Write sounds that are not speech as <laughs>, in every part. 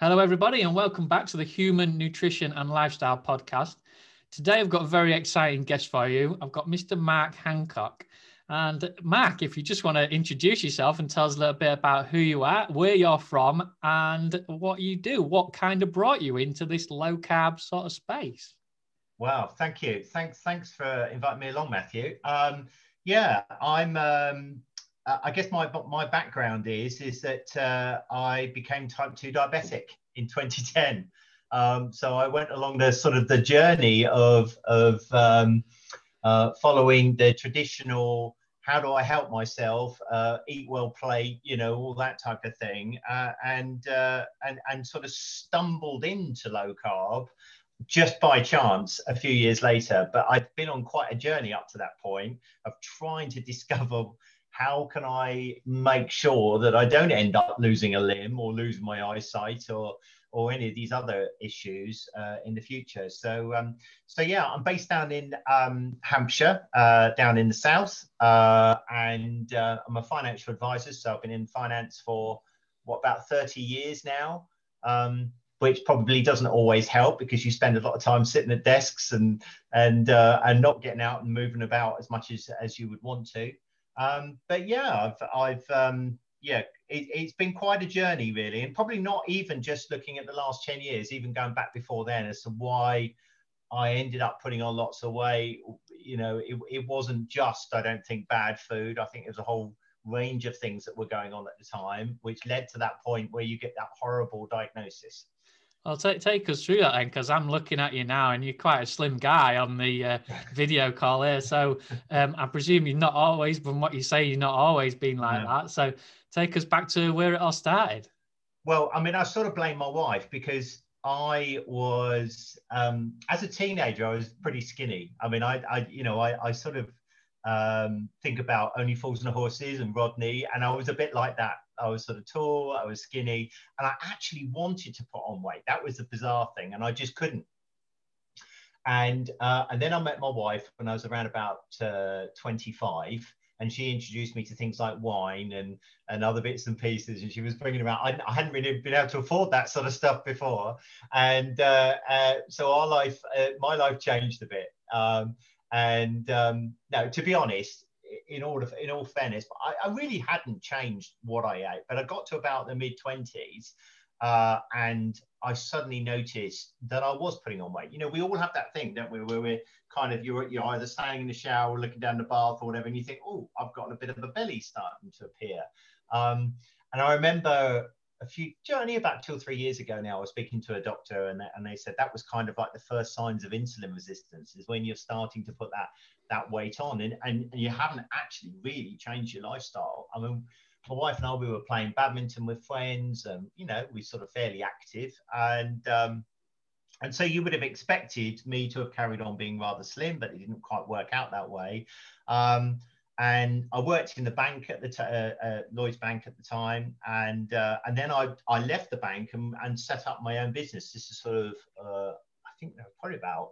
Hello, everybody, and welcome back to the Human Nutrition and Lifestyle Podcast. Today, I've got a very exciting guest for you. I've got Mr. Mark Hancock. And Mark, if you just want to introduce yourself and tell us a little bit about who you are, where you're from, and what you do, what kind of brought you into this low carb sort of space. Wow, thank you. Thanks, thanks for inviting me along, Matthew. Um, yeah, I'm um, uh, I guess my my background is is that uh, I became type two diabetic in 2010. Um, so I went along the sort of the journey of of um, uh, following the traditional how do I help myself uh, eat well, play, you know, all that type of thing, uh, and uh, and and sort of stumbled into low carb just by chance a few years later. But I'd been on quite a journey up to that point of trying to <laughs> discover how can I make sure that I don't end up losing a limb or losing my eyesight or or any of these other issues uh, in the future. So um, so yeah, I'm based down in um, Hampshire, uh, down in the south, uh, and uh, I'm a financial advisor. So I've been in finance for what about 30 years now. Um, which probably doesn't always help because you spend a lot of time sitting at desks and and uh, and not getting out and moving about as much as as you would want to. Um, but yeah, I've, I've um, yeah, it, has been quite a journey really, and probably not even just looking at the last 10 years, even going back before then as to why I ended up putting on lots of weight. You know, it, it wasn't just, I don't think, bad food. I think it was a whole range of things that were going on at the time, which led to that point where you get that horrible diagnosis. Well, take take us through that then, because I'm looking at you now, and you're quite a slim guy on the uh, <laughs> video call here. So um, I presume you've not always, from what you say, you've not always been like that. So take us back to where it all started. Well, I mean, I sort of blame my wife because I was, um, as a teenager, I was pretty skinny. I mean, I, I you know, I, I sort of um, think about Only Fools and Horses and Rodney, and I was a bit like that. I was sort of tall, I was skinny, and I actually wanted to put on weight. That was the bizarre thing, and I just couldn't. And uh, and then I met my wife when I was around about uh, 25, and she introduced me to things like wine and and other bits and pieces and she was bringing around I, I hadn't really been able to afford that sort of stuff before and uh, uh, so our life uh, my life changed a bit um, and um, to be honest, in all in all fairness, I, I, really hadn't changed what I ate. But I got to about the mid twenties, uh, and I suddenly noticed that I was putting on weight. You know, we all have that thing, don't we, where we're kind of you're you're either standing in the shower, or looking down the bath, or whatever, and you think, oh, I've got a bit of a belly starting to appear. Um, and I remember a few only about two or three years ago now, I was speaking to a doctor and, and they said that was kind of like the first signs of insulin resistance is when you're starting to put that that weight on and, and, you haven't actually really changed your lifestyle. I mean, my wife and I, we were playing badminton with friends and, you know, we sort of fairly active and, um, and so you would have expected me to have carried on being rather slim, but it didn't quite work out that way. Um, and I worked in the bank at the t- uh, uh, Lloyd's Bank at the time, and uh, and then I I left the bank and, and set up my own business. This is sort of uh, I think probably about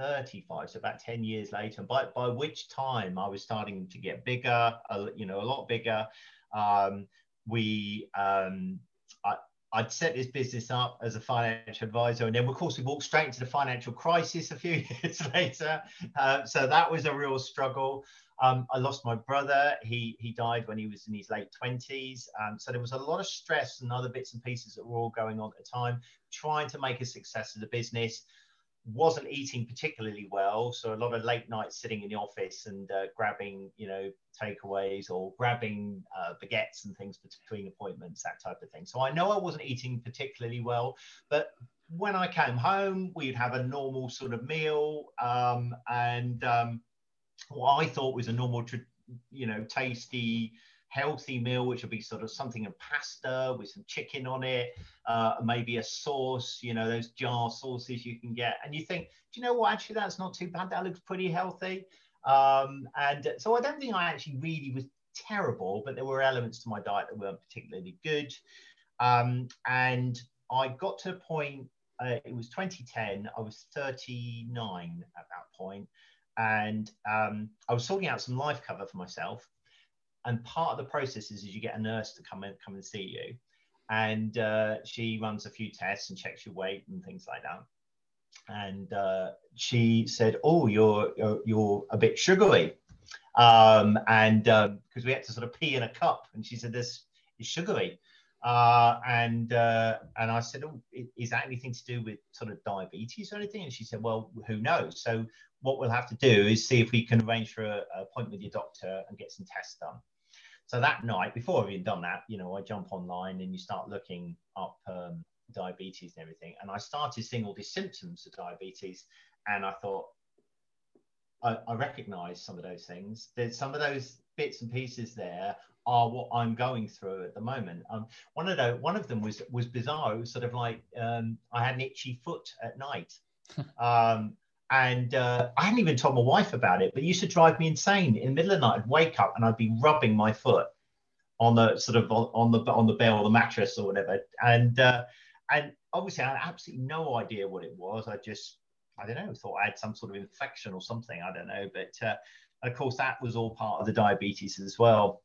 35, so about 10 years later. By by which time I was starting to get bigger, you know, a lot bigger. Um, we um, I, I'd set this business up as a financial advisor, and then of course we walked straight into the financial crisis a few <laughs> years later. Uh, so that was a real struggle. Um, I lost my brother. He he died when he was in his late twenties. Um, so there was a lot of stress and other bits and pieces that were all going on at the time. Trying to make a success of the business. Wasn't eating particularly well, so a lot of late nights sitting in the office and uh, grabbing, you know, takeaways or grabbing uh, baguettes and things between appointments, that type of thing. So I know I wasn't eating particularly well, but when I came home, we'd have a normal sort of meal, um, and um, what I thought was a normal, you know, tasty, healthy meal, which would be sort of something of pasta with some chicken on it, uh, maybe a sauce, you know, those jar sauces you can get. And you think, do you know what? Actually, that's not too bad. That looks pretty healthy. Um, and so I don't think I actually really was terrible, but there were elements to my diet that weren't particularly good. Um, and I got to a point, uh, it was 2010, I was 39 at that point, and um, I was sorting out some life cover for myself. And part of the process is, is you get a nurse to come and come and see you. and uh, she runs a few tests and checks your weight and things like that. And uh, she said, "Oh, you're you're, you're a bit sugary," um, and because um, we had to sort of pee in a cup, and she said, "This is sugary." Uh, and uh, and I said, "Oh, is that anything to do with sort of diabetes or anything?" And she said, "Well, who knows?" So what we'll have to do is see if we can arrange for an appointment with your doctor and get some tests done. So that night, before I've even done that, you know, I jump online and you start looking up um, diabetes and everything. And I started seeing all these symptoms of diabetes. And I thought, I, I recognize some of those things. There's some of those bits and pieces there are what I'm going through at the moment. Um, one of the one of them was was bizarre. It was sort of like um, I had an itchy foot at night, <laughs> um, and uh, I hadn't even told my wife about it, but it used to drive me insane. In the middle of the night, I'd wake up and I'd be rubbing my foot on the sort of on the on the bed or the mattress or whatever. And uh, and obviously, I had absolutely no idea what it was. I just I don't know, thought I had some sort of infection or something. I don't know, but uh, of course, that was all part of the diabetes as well.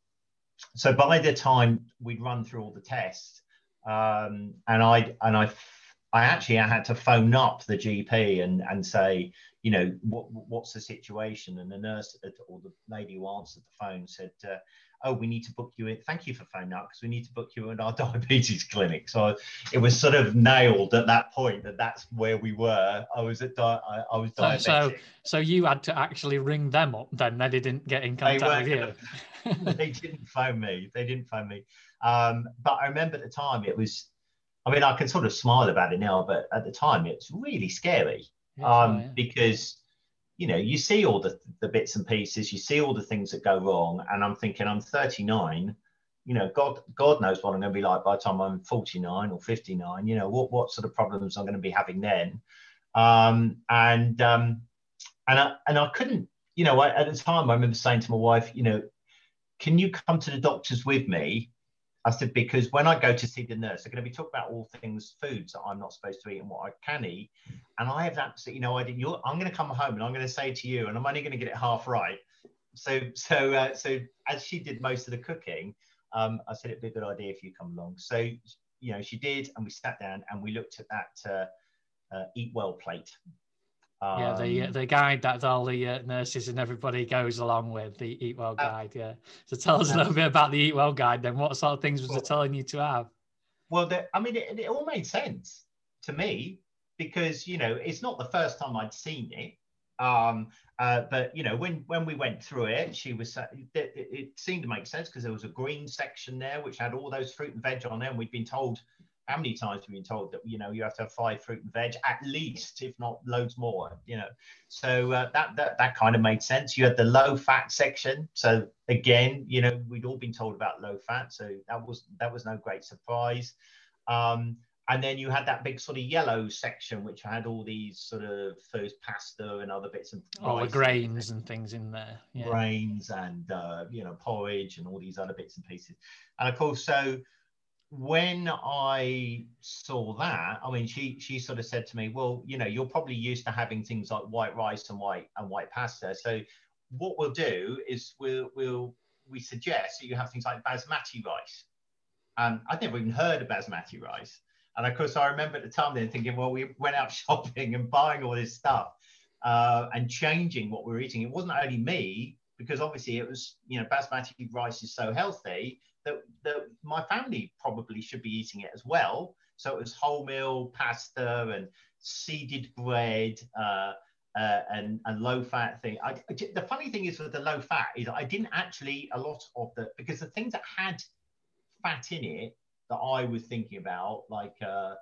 So by the time we'd run through all the tests, um, and I and I I actually I had to phone up the GP and and say, you know, what what's the situation? And the nurse or the lady who answered the phone said, uh, oh, we need to book you in. Thank you for phoning up because we need to book you in our <laughs> diabetes clinic. So it was sort of nailed at that point that that's where we were. I was at di- I, I was diabetic. So, so you had to actually ring them up then. They didn't get in contact with you. <laughs> they didn't phone me. They didn't phone me. Um, but I remember at the time it was I mean, I can sort of smile about it now, but at the time it's really scary um, yeah. because, you know, you see all the, the bits and pieces, you see all the things that go wrong. And I'm thinking, I'm 39, you know, God, God knows what I'm going to be like by the time I'm 49 or 59, you know, what, what sort of problems I'm going to be having then. Um, and, um, and I, and I couldn't, you know, I, at the time I remember saying to my wife, you know, can you come to the doctors with me I said, because when I go to see the nurse, they're going to be talking about all things foods that I'm not supposed to eat and what I can eat. And I have absolutely no idea. You're, I'm going to come home and I'm going to say to you, and I'm only going to get it half right. So, so, uh, so as she did most of the cooking, um, I said it'd be a good idea if you come along. So, you know, she did, and we sat down and we looked at that uh, uh, eat well plate um, yeah, the um, the guide that all the uh, nurses and everybody goes along with the Eat Well uh, guide. Uh, yeah. So tell us a little bit about the Eat Well guide. Then, what sort of things was well, it telling you to have? Well, the, I mean, it, it, all made sense to me because you know it's not the first time I'd seen it. Um, uh, but you know, when when we went through it, she was it, it seemed to make sense because there was a green section there which had all those fruit and veg on there, and we'd been told how many times have you been told that you know you have to have five fruit and veg at least, if not loads more? You know, so uh, that that that kind of made sense. You had the low fat section, so again, you know, we'd all been told about low fat, so that was that was no great surprise. Um, and then you had that big sort of yellow section which had all these sort of foods pasta and other bits and all the grains and things in there yeah. grains and uh, you know porridge and all these other bits and pieces and of course so when I saw that, I mean, she she sort of said to me, "Well, you know, you're probably used to having things like white rice and white and white pasta. So what we'll do is we'll we'll we suggest that you have things like basmati rice. And I'd never even heard of basmati rice. And of course, I remember at the time then thinking, well, we went out <laughs> shopping and buying all this stuff uh, and changing what we were eating. It wasn't only me, because obviously it was, you know, basmati rice is so healthy that, that my family probably should be eating it as well. So it was wholemeal pasta and seeded bread uh, uh, and, and low fat thing. I, the funny thing is with the low fat is I didn't actually a lot of the because the things that had fat in it that I was thinking about, like uh,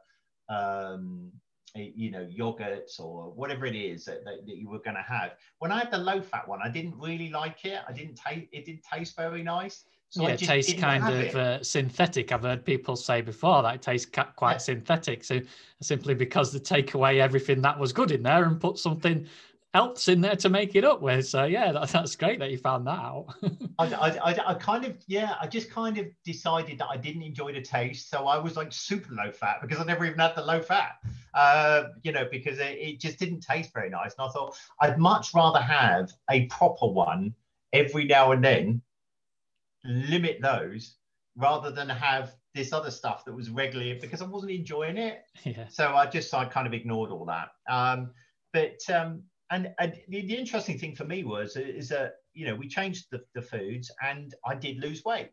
um, you know yogurts or whatever it is that, that, that you were going to have. When I had the low fat one, I didn't really like it. I didn't taste it. Didn't taste very nice. So yeah, it tastes kind of uh, synthetic. I've heard people say before that it tastes quite yeah. synthetic. So simply because they take away everything that was good in there and put something else in there to make it up with. So yeah, that, that's great that you found that out. <laughs> I, I, I, kind of yeah, I just kind of decided that I didn't enjoy the taste, so I was like super low fat because I never even had the low fat, uh, you know, because it, it just didn't taste very nice. And I thought I'd much rather have a proper one every now and then limit those rather than have this other stuff that was regularly because I wasn't enjoying it. <laughs> Yeah. So I just I kind of ignored all that. Um, but um, and, and the, the interesting thing for me was is that you know we changed the, the foods and I did lose weight.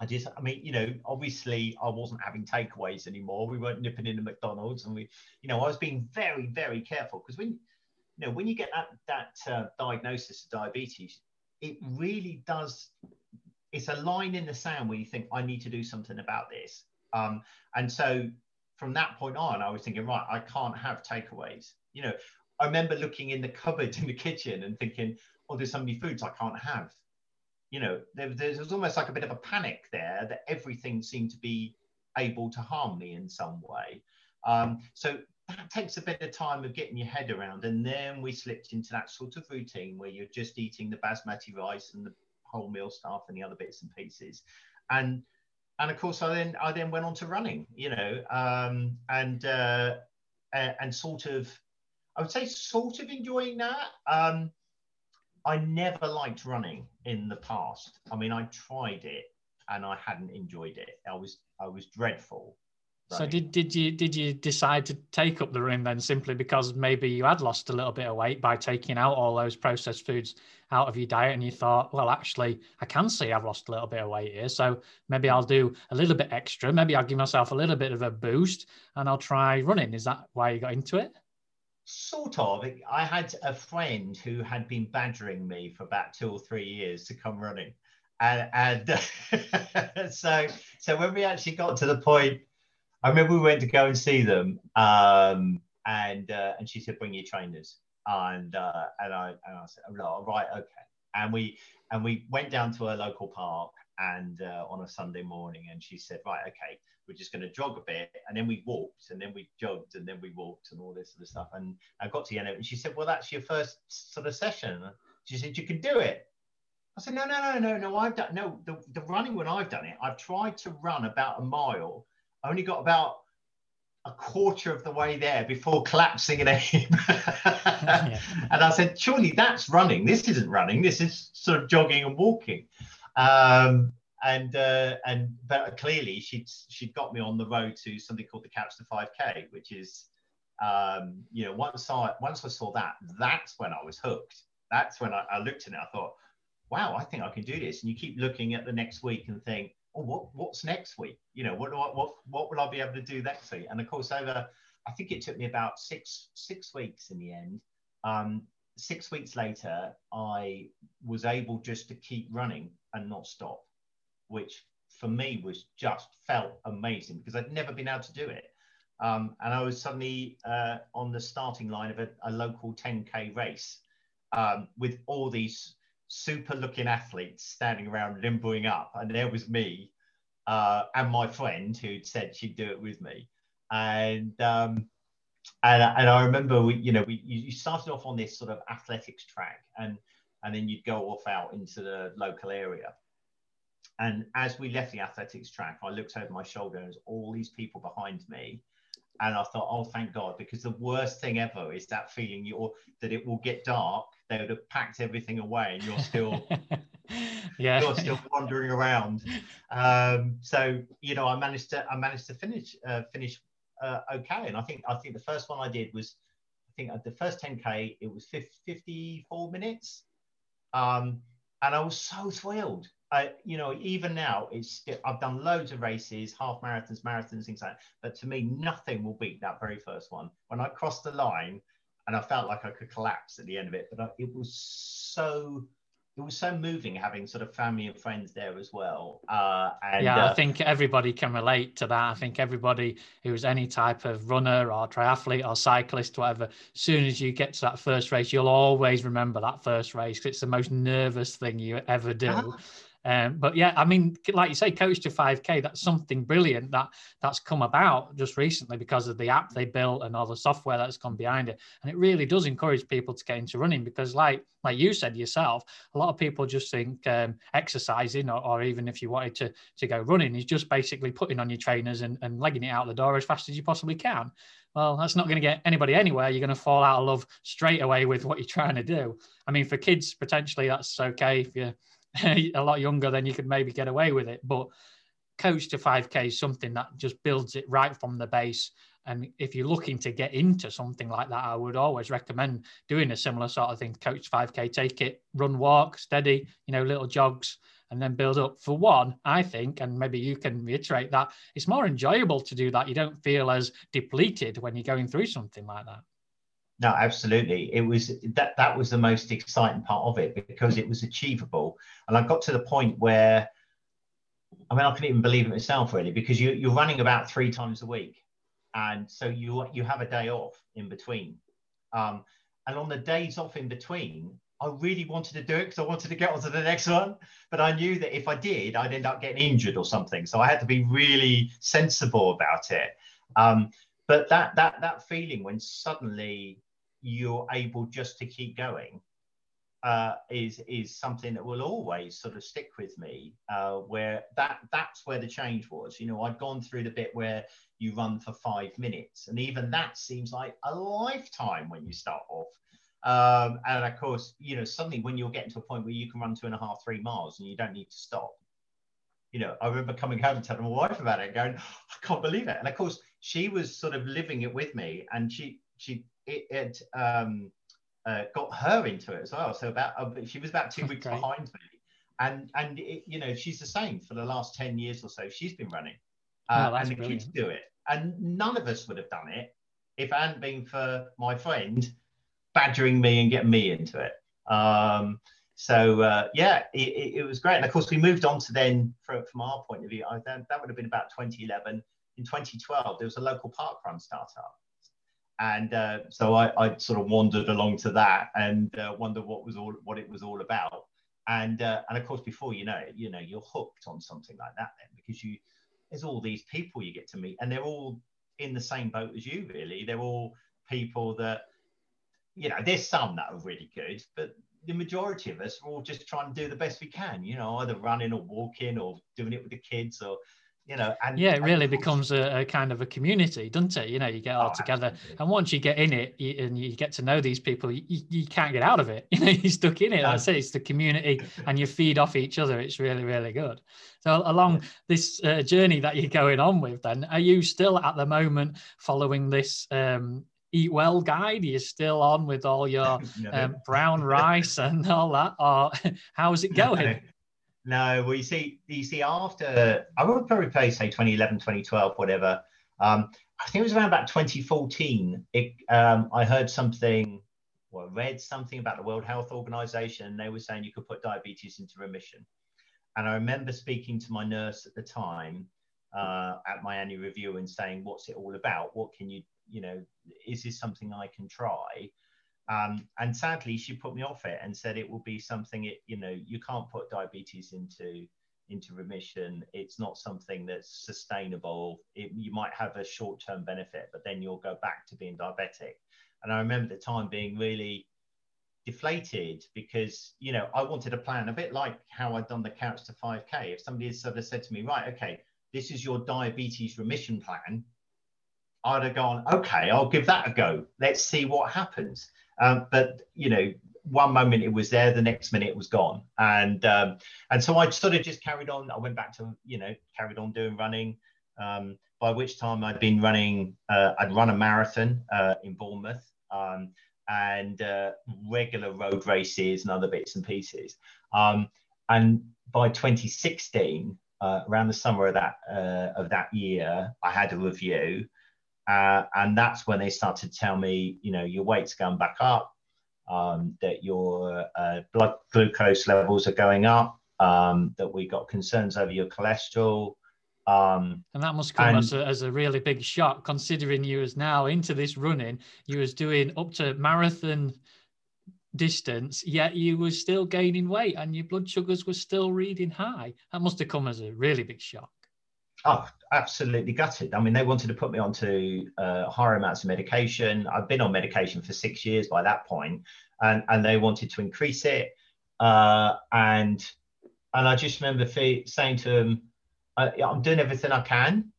I just, I mean, you know, obviously I wasn't having takeaways anymore. We weren't nipping into McDonald's, and we, you know, I was being very, very careful because when, you know, when you get that that uh, diagnosis of diabetes, it really does. It's a line in the sand where you think I need to do something about this. Um, and so from that point on, I was thinking, right, I can't have takeaways. You know, I remember looking in the cupboard <laughs> in the kitchen and thinking, oh, there's so many foods I can't have you know, there, there was almost like a bit of a panic there that everything seemed to be able to harm me in some way. Um, so that takes a bit of time of getting your head around. And then we slipped into that sort of routine where you're just eating the basmati rice and the wholemeal stuff and the other bits and pieces. And and of course, I then I then went on to running, you know, um, and uh, and sort of, I would say, sort of enjoying that. Um, I never liked running in the past. I mean, I tried it and I hadn't enjoyed it. I was I was dreadful. So did did you did you decide to take up the running then simply because maybe you had lost a little bit of weight by taking out all those processed foods out of your diet and you thought, well, actually, I can see I've lost a little bit of weight here, so maybe I'll do a little bit extra. Maybe I'll give myself a little bit of a boost and I'll try running. Is that why you got into it? sort of. I had a friend who had been badgering me for about two or three years to come running, and, and <laughs> so so when we actually got to the point, I remember we went to go and see them, um, and uh, and she said, "Bring your trainers," and uh, and I and I said, "Oh, right, okay," and we and we went down to a local park and uh, on a Sunday morning, and she said, "Right, okay, we're just going to jog a bit," and then we walked, and then we jogged, and then we walked, and all this sort of stuff. And I got to the end of it, and she said, "Well, that's your first sort of session." She said, "You can do it." I said, "No, no, no, no, no. I've done no the, the running when I've done it. I've tried to run about a mile. I only got about." a quarter of the way there before collapsing in a heap. <laughs> and I said, surely that's running. This isn't running. This is sort of jogging and walking. Um, and uh, and but clearly she'd she'd got me on the road to something called the Couch to 5K, which is um, you know once I once I saw that, that's when I was hooked. That's when I, I looked at it. I thought, wow, I think I can do this. And you keep looking at the next week and think, oh, what what's next week? You know, what I, what what will I be able to do next week? And of course, over I think it took me about six six weeks in the end. Um, six weeks later, I was able just to keep running and not stop, which for me was just felt amazing because I'd never been able to do it. Um, and I was suddenly uh, on the starting line of a, a local 10K race um, with all these super looking athletes standing around limboing up. And there was me uh, and my friend who'd said she'd do it with me. And um, and, and I remember we, you know, we you started off on this sort of athletics track, and and then you'd go off out into the local area. And as we left the athletics track, I looked over my shoulder and there's all these people behind me. And I thought, oh, thank God, because the worst thing ever is that feeling you're that it will get dark. They would have packed everything away, and you're still, <laughs> yeah, you're still wandering around. Um, so you know, I managed to I managed to finish uh, finish uh, okay. And I think I think the first one I did was I think the first 10k it was 50, 54 minutes, um, and I was so thrilled. I, you know, even now, it's I've done loads of races, half marathons, marathons, things like that. But to me, nothing will beat that very first one. When I crossed the line, and I felt like I could collapse at the end of it, but I, it was so it was so moving having sort of family and friends there as well. Uh, and, yeah, uh, I think everybody can relate to that. I think everybody who's any type of runner or triathlete or cyclist, whatever, as soon as you get to that first race, you'll always remember that first race because it's the most nervous thing you ever do. Uh-huh. Um, but yeah, I mean, like you say, Coach to 5K, that's something brilliant that that's come about just recently because of the app they built and all the software that's gone behind it. And it really does encourage people to get into running because, like like you said yourself, a lot of people just think um, exercising or, or, even if you wanted to to go running is just basically putting on your trainers and, and legging it out the door as fast as you possibly can. Well, that's not going to get anybody anywhere. You're going to fall out of love straight away with what you're trying to do. I mean, for kids, potentially that's okay if you're <laughs> a lot younger, then you could maybe get away with it. But coach to 5K is something that just builds it right from the base. And if you're looking to get into something like that, I would always recommend doing a similar sort of thing. Coach 5K, take it, run, walk, steady, you know, little jogs, and then build up. For one, I think, and maybe you can reiterate that, it's more enjoyable to do that. You don't feel as depleted when you're going through something like that. No, absolutely. It was that that was the most exciting part of it because it was achievable. And I got to the point where I mean I couldn't even believe it myself really, because you you're running about three times a week. And so you you have a day off in between. Um, and on the days off in between, I really wanted to do it because I wanted to get onto the next one. But I knew that if I did, I'd end up getting injured or something. So I had to be really sensible about it. Um, but that that that feeling when suddenly you're able just to keep going uh, is is something that will always sort of stick with me. Uh, where that that's where the change was. You know, I'd gone through the bit where you run for five minutes, and even that seems like a lifetime when you start off. Um, and of course, you know, suddenly when you're getting to a point where you can run two and a half, three miles, and you don't need to stop. You know, I remember coming home and telling my wife about it, going, "I can't believe it." And of course, she was sort of living it with me, and she she it, it um, uh, got her into it as well. So about uh, she was about two weeks behind me, and and it, you know she's the same for the last ten years or so. She's been running, uh, oh, and the brilliant. kids do it, and none of us would have done it if it hadn't been for my friend badgering me and getting me into it. Um, so uh, yeah, it, it, was great, and of course we moved on to then, from, from our point of view, I, that, that would have been about 2011. In 2012, there was a local park run startup and uh, so I, I, sort of wandered along to that and uh, wondered what was all what it was all about. And uh, and of course, before you know it, you know you're hooked on something like that then because you there's all these people you get to meet and they're all in the same boat as you. Really, they're all people that you know. There's some that are really good, but the majority of us are all just trying to do the best we can. You know, either running or walking or doing it with the kids or you know and yeah it really becomes a, a, kind of a community doesn't it you know you get all oh, together absolutely. and once you get in it you, and you get to know these people you, you can't get out of it <laughs> you know you're stuck in it no. i say it's the community and you feed off each other it's really really good so along this uh, journey that you're going on with then are you still at the moment following this um, eat well guide? Are you still on with all your <laughs> no. um, brown rice and all that, or <laughs> how's it going? No, well, you see, you see, after I would probably say 2011, 2012, whatever. Um, I think it was around about 2014. It, um, I heard something, or read something about the World Health Organization, and they were saying you could put diabetes into remission. And I remember speaking to my nurse at the time uh, at my annual review and saying, "What's it all about? What can you, you know, is this something I can try?" Um, and sadly, she put me off it and said it will be something. It, you know, you can't put diabetes into into remission. It's not something that's sustainable. It, you might have a short term benefit, but then you'll go back to being diabetic. And I remember the time being really deflated because you know I wanted a plan a bit like how I'd done the couch to 5k. If somebody had sort of said to me, right, okay, this is your diabetes remission plan, I'd have gone, okay, I'll give that a go. Let's see what happens. Um, but you know, one moment it was there, the next minute it was gone, and um, and so I sort of just carried on. I went back to you know carried on doing running. Um, by which time I'd been running, uh, I'd run a marathon uh, in Bournemouth um, and uh, regular road races and other bits and pieces. Um, and by 2016, uh, around the summer of that uh, of that year, I had a review uh, and that's when they started to tell me, you know, your weight's going back up, um, that your uh, blood glucose levels are going up, um, that we got concerns over your cholesterol. Um, and that must come and, as, a, as a really big shock, considering you was now into this running, you was doing up to marathon distance, yet you was still gaining weight and your blood sugars were still reading high. That must have come as a really big shock. Oh, absolutely gutted. I mean, they wanted to put me onto uh, higher amounts of medication. I've been on medication for six years by that point, and and they wanted to increase it. Uh, and and I just remember saying to them, "I'm doing everything I can.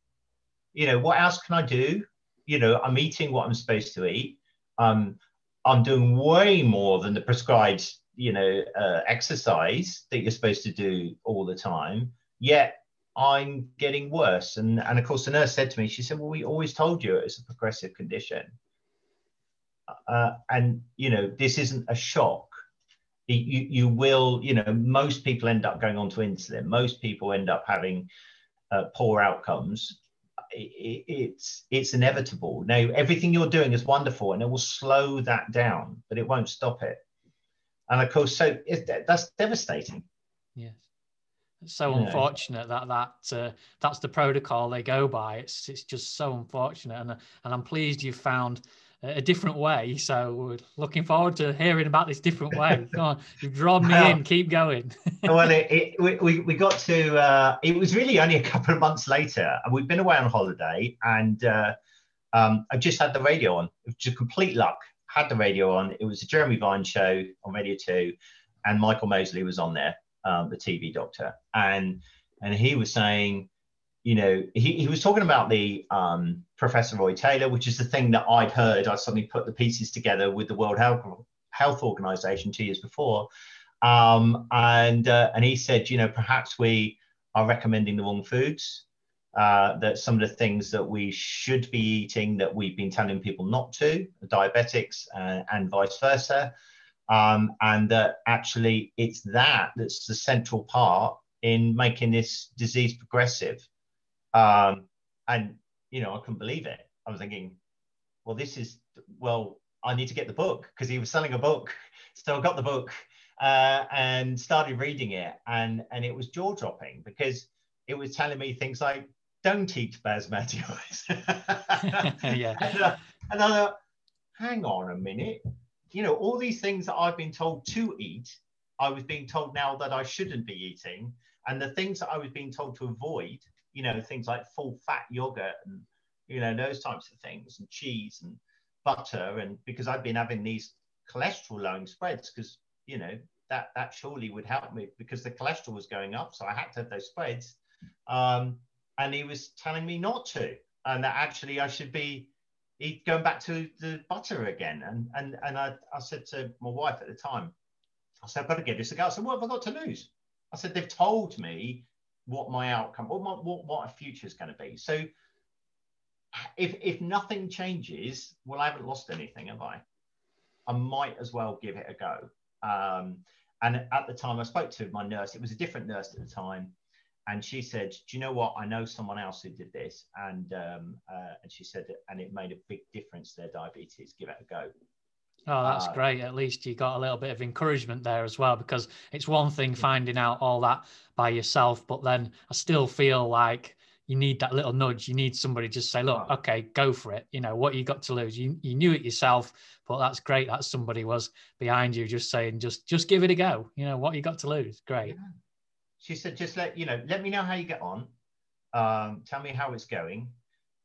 You know, what else can I do? You know, I'm eating what I'm supposed to eat. Um, I'm doing way more than the prescribed, you know, uh, exercise that you're supposed to do all the time. Yet I'm getting worse. And, and of course, the nurse said to me, she said, Well, we always told you it's a progressive condition. Uh, and, you know, this isn't a shock. You, you will, you know, most people end up going on to insulin. Most people end up having uh, poor outcomes. It, it's it's inevitable. Now, everything you're doing is wonderful, and it will slow that down, but it won't stop it. And of course, so it, that's devastating. Yes so unfortunate that that uh, that's the protocol they go by. It's it's just so unfortunate, and and I'm pleased you found a different way. So we're looking forward to hearing about this different way. <laughs> Come on, you've drawn me in. Keep going. <laughs> well, it, it, we, we got to. Uh, it was really only a couple of months later, and we'd been away on holiday, and uh, um, I just had the radio on. Just complete luck. Had the radio on. It was a Jeremy Vine show on Radio Two, and Michael Mosley was on there um, the TV doctor, and and he was saying, you know, he, he was talking about the um, Professor Roy Taylor, which is the thing that I'd heard. I suddenly put the pieces together with the World Health Health Organization two years before, um, and uh, and he said, you know, perhaps we are recommending the wrong foods. Uh, that some of the things that we should be eating that we've been telling people not to, diabetics uh, and vice versa um, and that actually it's that that's the central part in making this disease progressive. Um, and you know, I couldn't believe it. I was thinking, well, this is well, I need to get the book because he was selling a book. <laughs> So I got the book uh, and started reading it, and and it was jaw dropping because it was telling me things like, "Don't eat basmati rice." <laughs> <laughs> yeah. And, and I thought, hang on a minute you know, all these things that I've been told to eat, I was being told now that I shouldn't be eating. And the things that I was being told to avoid, you know, things like full fat yogurt and, you know, those types of things and cheese and butter. And because I've been having these cholesterol lowering spreads, because, you know, that, that surely would help me because the cholesterol was going up. So I had to have those spreads. Um, and he was telling me not to, and that actually I should be he going back to the butter again. And and and I, I said to my wife at the time, I said, I've got to give this a go. I said, what have I got to lose? I said, they've told me what my outcome, what my, what, what future is going to be. So if if nothing changes, well, I haven't lost anything, have I? I might as well give it a go. Um, and at the time, I spoke to my nurse. It was a different nurse at the time, and she said, "Do you know what? I know someone else who did this, and um, uh, and she said, and it made a big difference to their diabetes. Give it a go." Oh, that's uh, great. At least you got a little bit of encouragement there as well, because it's one thing finding out all that by yourself, but then I still feel like you need that little nudge. You need somebody just say, "Look, okay, go for it." You know what you got to lose. You you knew it yourself, but that's great that somebody was behind you, just saying, "Just just give it a go." You know what you got to lose. Great. Yeah she said, just let you know, let me know how you get on. Um, tell me how it's going.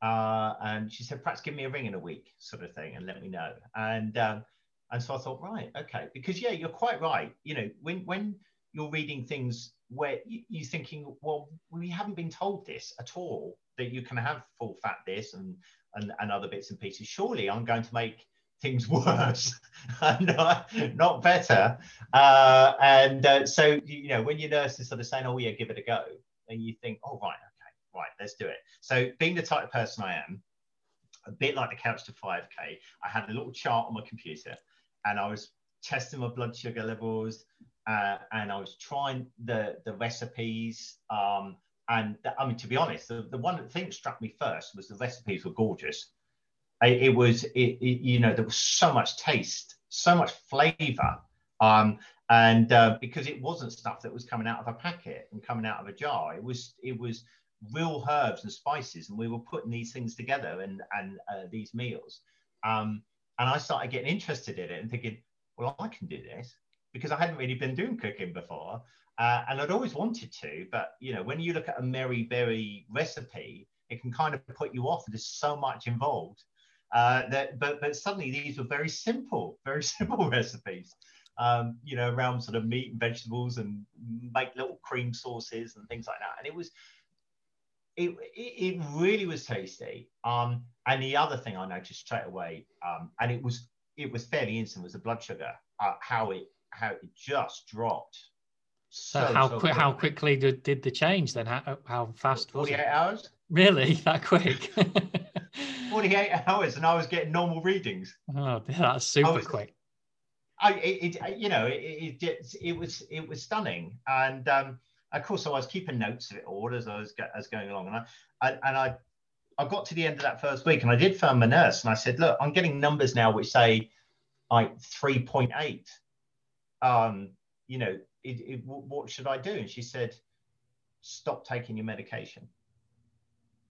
Uh, and she said, perhaps give me a ring in a week, sort of thing, and let me know. And um, and so I thought, right, okay, because yeah, you're quite right. You know, when when you're reading things where you, are thinking, well, we haven't been told this at all that you can have full fat this and and, and other bits and pieces. Surely I'm going to make things <laughs> worse, not, not better. Uh, and uh, so, you know, when your nurse is sort of saying, oh, yeah, give it a go, and you think, oh, right, okay, right, let's do it. So, being the type of person I am, a bit like the Couch to 5K, I had a little chart on my computer and I was testing my blood sugar levels uh, and I was trying the, the recipes. Um, and the, I mean, to be honest, the, the one thing that struck me first was the recipes were gorgeous it, was it, it, you know there was so much taste so much flavor um, and uh, because it wasn't stuff that was coming out of a packet and coming out of a jar. It was it was real herbs and spices and we were putting these things together and and uh, these meals. Um, and i started getting interested in it and thinking well i can do this because i hadn't really been doing cooking before uh, and i'd always wanted to but you know when you look at a mary berry recipe it can kind of put you off there's so much involved uh, that, but but suddenly these were very simple, very <laughs> simple recipes. Um, you know, around sort of meat and vegetables and make little cream sauces and things like that. And it was, it, it, really was tasty. Um, and the other thing I noticed straight away, um, and it was it was fairly instant, was the blood sugar. Uh, how it how it just dropped So, so how so quick, how quickly did, did the change then? How, how fast 48 hours. Really? <laughs> That quick? <laughs> 48 hours and I was getting normal readings. Oh, that's super was, quick. I, it, it, you know, it, it, it was, it was stunning. And, um, of course, I was keeping notes of it all as I was, as going along. And I, I, and I, I got to the end of that first week and I did phone my nurse and I said, look, I'm getting numbers now which say like 3.8. Um, you know, it, it, what should I do? And she said, stop taking your medication.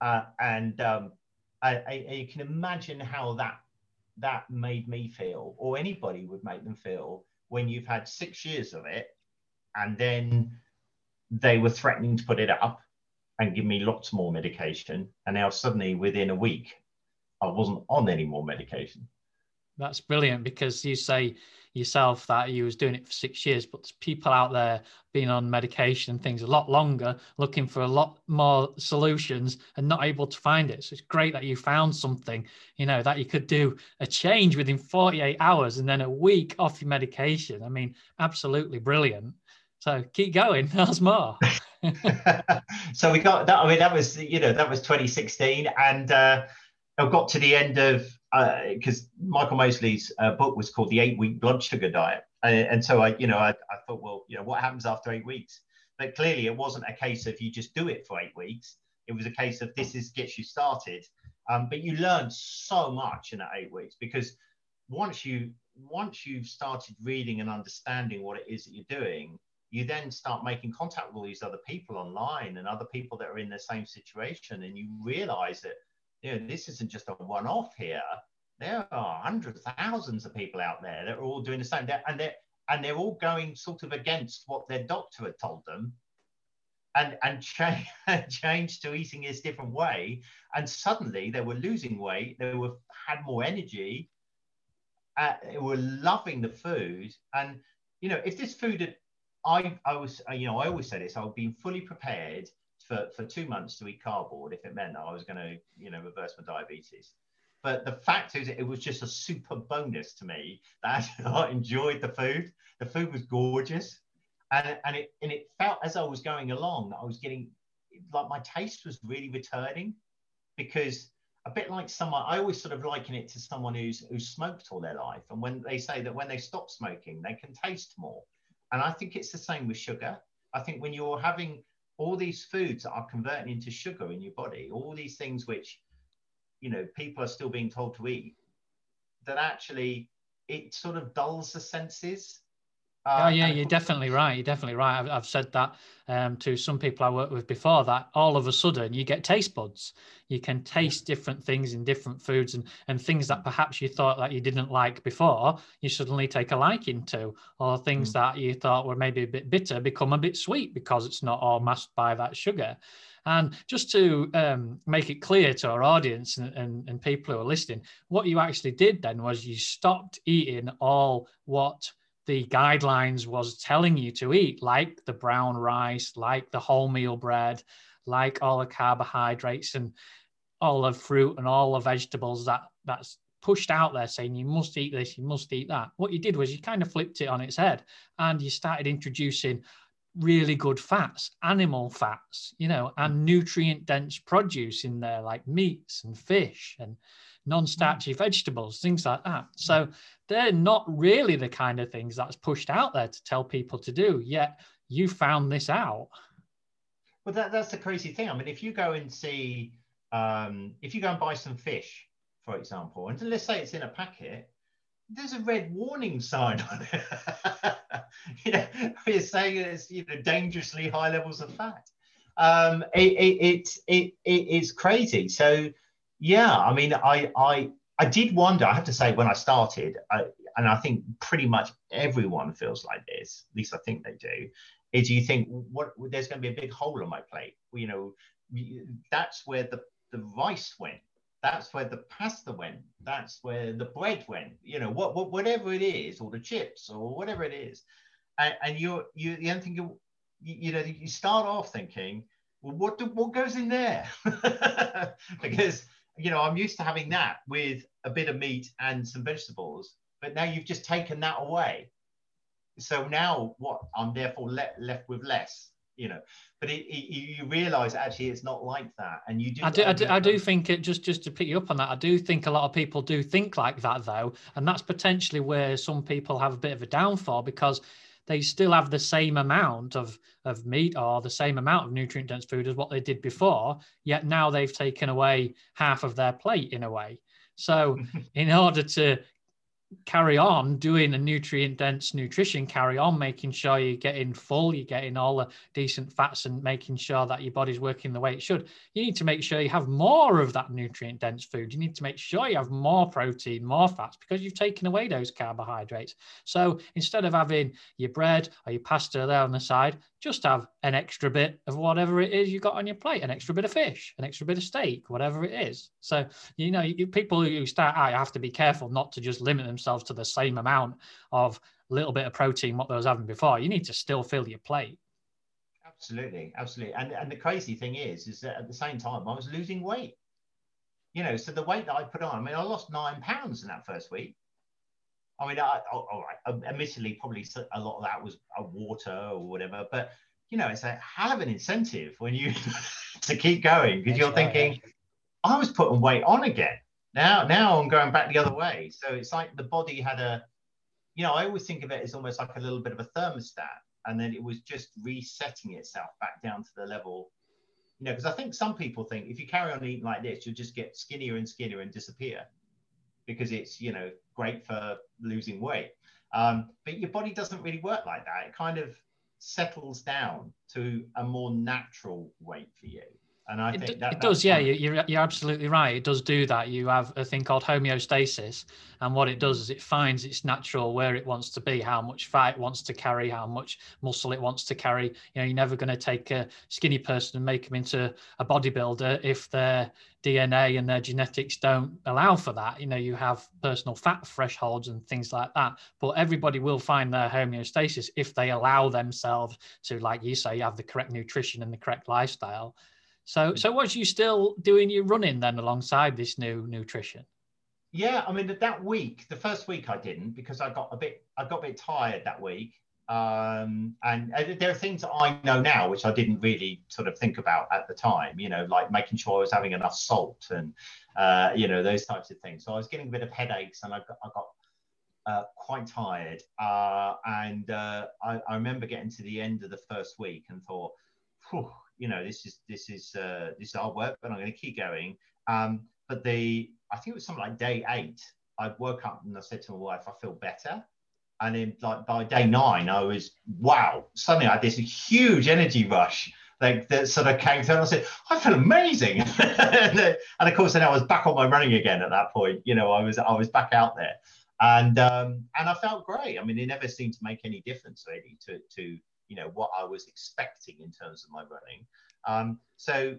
Uh, and um, I, I, you can imagine how that that made me feel, or anybody would make them feel when you've had six years of it, and then they were threatening to put it up and give me lots more medication, and now suddenly within a week, I wasn't on any more medication. That's brilliant because you say yourself that you was doing it for six years, but there's people out there being on medication and things a lot longer, looking for a lot more solutions and not able to find it. So it's great that you found something, you know, that you could do a change within 48 hours and then a week off your medication. I mean, absolutely brilliant. So keep going. <laughs> There's more. <laughs> so we got that. I mean, that was you know that was 2016, and uh, I got to the end of because uh, Michael Mosley's uh, book was called The Eight Week Blood Sugar Diet. And, and so I, you know, I, I, thought, well, you know, what happens after eight weeks? But clearly it wasn't a case of you just do it for eight weeks. It was a case of this is gets you started. Um, but you learn so much in that eight weeks because once you once you've started reading and understanding what it is that you're doing, you then start making contact with all these other people online and other people that are in the same situation, and you realize that you know, this isn't just a one-off here. There are hundreds, thousands of people out there that are all doing the same, and they're and they're all going sort of against what their doctor had told them, and and change <laughs> change to eating this different way, and suddenly they were losing weight, they were had more energy, uh, they were loving the food, and you know, if this food had I, I was, you know, I always say this, I've been fully prepared for, for two months to eat cardboard if it meant that I was going to, you know, reverse my diabetes. But the fact is, it was just a super bonus to me that <laughs> I enjoyed the food. The food was gorgeous, and and it and it felt as I was going along I was getting like my taste was really returning, because a bit like someone I always sort of liken it to someone who's who's smoked all their life, and when they say that when they stop smoking, they can taste more, and I think it's the same with sugar. I think when you're having all these foods that are converting into sugar in your body, all these things which, you know, people are still being told to eat, that actually it sort of dulls the senses uh, oh yeah, you're definitely right. You're definitely right. I've, I've said that um, to some people I worked with before. That all of a sudden you get taste buds. You can taste different things in different foods and and things that perhaps you thought that you didn't like before, you suddenly take a liking to, or things mm. that you thought were maybe a bit bitter become a bit sweet because it's not all masked by that sugar. And just to um, make it clear to our audience and, and, and people who are listening, what you actually did then was you stopped eating all what the guidelines was telling you to eat, like the brown rice, like the wholemeal bread, like all the carbohydrates and all the fruit and all the vegetables that that's pushed out there saying you must eat this, you must eat that. What you did was you kind of flipped it on its head and you started introducing really good fats, animal fats, you know, and mm. nutrient dense produce in there like meats and fish and non-starchy mm. vegetables, things like that. So they're not really the kind of things that's pushed out there to tell people to do. Yet you found this out. Well, that, that's the crazy thing. I mean, if you go and see, um, if you go and buy some fish, for example, and let's say it's in a packet, there's a red warning sign <laughs> on it. you know, it's saying it's you know dangerously high levels of fat. Um, it, it, it, it, it is crazy. So yeah, I mean, I, I, I did wonder. I have to say, when I started, I, and I think pretty much everyone feels like this. At least I think they do. Is you think what there's going to be a big hole on my plate? You know, that's where the the rice went. That's where the pasta went. That's where the bread went. You know, what, what whatever it is, or the chips, or whatever it is, and, and you're you the only thing you, you know you start off thinking, well, what do, what goes in there? <laughs> because you know, I'm used to having that with a bit of meat and some vegetables, but now you've just taken that away. so now what? I'm therefore le- left with less you know but it, it, you realize actually it's not like that and you do I do, I do, I do think it just just to pick you up on that I do think a lot of people do think like that though and that's potentially where some people have a bit of a downfall because they still have the same amount of of meat or the same amount of nutrient dense food as what they did before yet now they've taken away half of their plate in a way. So <laughs> in order to carry on doing a nutrient dense nutrition carry on making sure you're getting full you're getting all the decent fats and making sure that your body's working the way it should. You need to make sure you have more of that nutrient dense food. You need to make sure you have more protein more fats because you've taken away those carbohydrates. So instead of having your bread or your pasta there on the side just have an extra bit of whatever it is you got on your plate, an extra bit of fish, an extra bit of steak, whatever it is. So, you know, you, people who start out have to be careful not to just limit themselves to the same amount of little bit of protein what they was having before. You need to still fill your plate. Absolutely, absolutely. And and the crazy thing is, is that at the same time I was losing weight. You know, so the weight that I put on, I mean, I lost nine pounds in that first week. I mean, I, all right. Um, admittedly, probably a lot of that was a water or whatever, but you know, it's a hell of an incentive when you <laughs> to keep going because you're thinking, I was putting weight on again. Now, now I'm going back the other way. So it's like the body had a, you know, I always think of it as almost like a little bit of a thermostat, and then it was just resetting itself back down to the level you know, because I think some people think if you carry on eating like this, you'll just get skinnier and skinnier and disappear because it's you know great for losing weight. Um, but your body doesn't really work like that. It kind of settles down to a more natural weight for you. And I it, think that it does, yeah, you're, you're absolutely right. It does do that. You have a thing called homeostasis. And what it does mm-hmm. is it finds its natural where it wants to be, how much fat it wants to carry, how much muscle it wants to carry. You know, you're never going to take a skinny person and make them into a bodybuilder if their DNA and their genetics don't allow for that. You know, you have personal fat thresholds and things like that. But everybody will find their homeostasis if they allow themselves to, like you say, have the correct nutrition and the correct lifestyle. So, so was you still doing your running then alongside this new nutrition? Yeah, I mean that week, the first week I didn't because I got a bit, I got a bit tired that week. Um, and there are things that I know now which I didn't really sort of think about at the time. You know, like making sure I was having enough salt and uh, you know those types of things. So I was getting a bit of headaches and I got, I got uh, quite tired. Uh, and uh, I, I, remember getting to the end of the first week and thought, you know, this is this is uh, this is hard work, but I'm going to keep going. Um, but the I think it was something like day eight. I woke up and I said to my wife, I feel better. And then like by day nine, I was wow. Suddenly I had this huge energy rush like that sort of came through. And I said, I feel amazing. <laughs> and of course, then I was back on my running again at that point. You know, I was I was back out there, and um, and I felt great. I mean, it never seemed to make any difference really to to you know what I was expecting in terms of my running. Um, so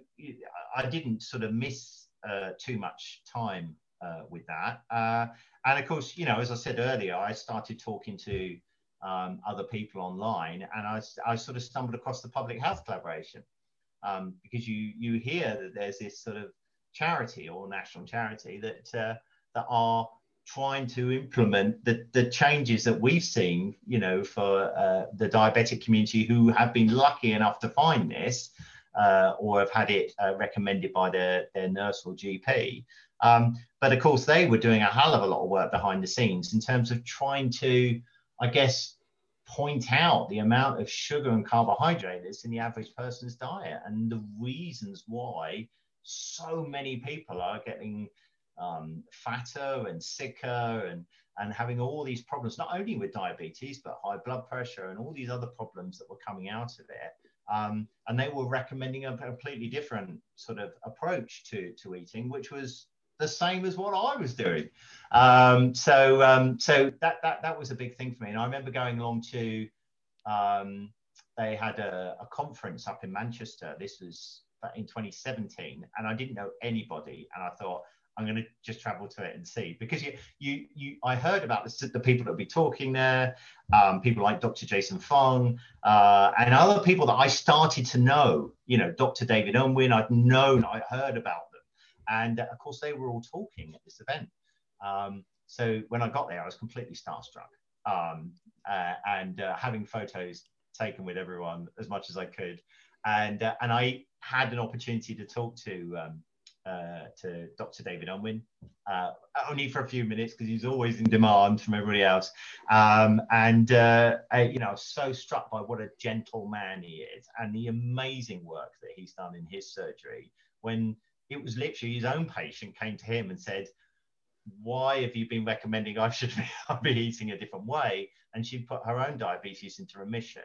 I didn't sort of miss uh, too much time uh, with that. Uh, and of course, you know, as I said earlier, I started talking to um, other people online, and I, I sort of stumbled across the public health collaboration um, because you you hear that there's this sort of charity or national charity that uh, that are trying to implement the, the changes that we've seen, you know, for uh, the diabetic community who have been lucky enough to find this uh, or have had it uh, recommended by their, their nurse or GP. Um, but of course, they were doing a hell of a lot of work behind the scenes in terms of trying to, I guess, point out the amount of sugar and carbohydrate that's in the average person's diet and the reasons why so many people are getting um, fatter and sicker and, and having all these problems, not only with diabetes, but high blood pressure and all these other problems that were coming out of it. Um, and they were recommending a completely different sort of approach to, to eating, which was the same as what I was doing. Um, so um, so that, that that was a big thing for me. And I remember going along to um, they had a, a, conference up in Manchester. This was in 2017, and I didn't know anybody. And I thought I'm going to just travel to it and see because you, you, you I heard about the, the people that will be talking there, um, people like Dr. Jason Fung, uh, and other people that I started to know. You know, Dr. David Unwin, I'd known, I heard about them, and uh, of course they were all talking at this event. Um, so when I got there, I was completely starstruck. um, uh, and uh, having photos taken with everyone as much as I could. And, uh, and I had an opportunity to talk to, um, uh, to Dr. David Unwin, uh, only for a few minutes because he's always in demand from everybody else. Um, and, uh, I, you know, I was so struck by what a gentle man he is and the amazing work that he's done in his surgery when it was literally his own patient came to him and said, why have you been recommending I should be, <laughs> eating a different way? And she put her own diabetes into remission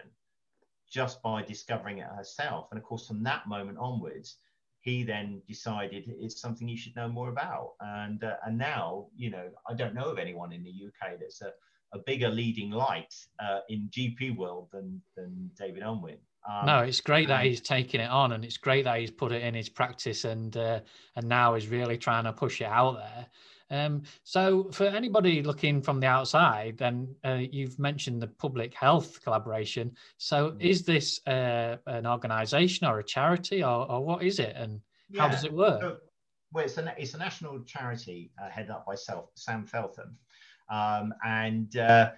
just by discovering it herself. And of course, from that moment onwards, he then decided it's something you should know more about. And uh, and now, you know, I don't know of anyone in the UK that's a, a bigger leading light uh, in GP world than than David Unwin. Um, no, it's great that he's taking it on, and it's great that he's put it in his practice, and uh, and now he's really trying to push it out there. Um, so, for anybody looking from the outside, then uh, you've mentioned the public health collaboration. So, mm-hmm. is this uh, an organisation or a charity, or, or what is it, and yeah. how does it work? So, well, it's a, it's a national charity uh, headed up by self, Sam Feltham, um, and uh,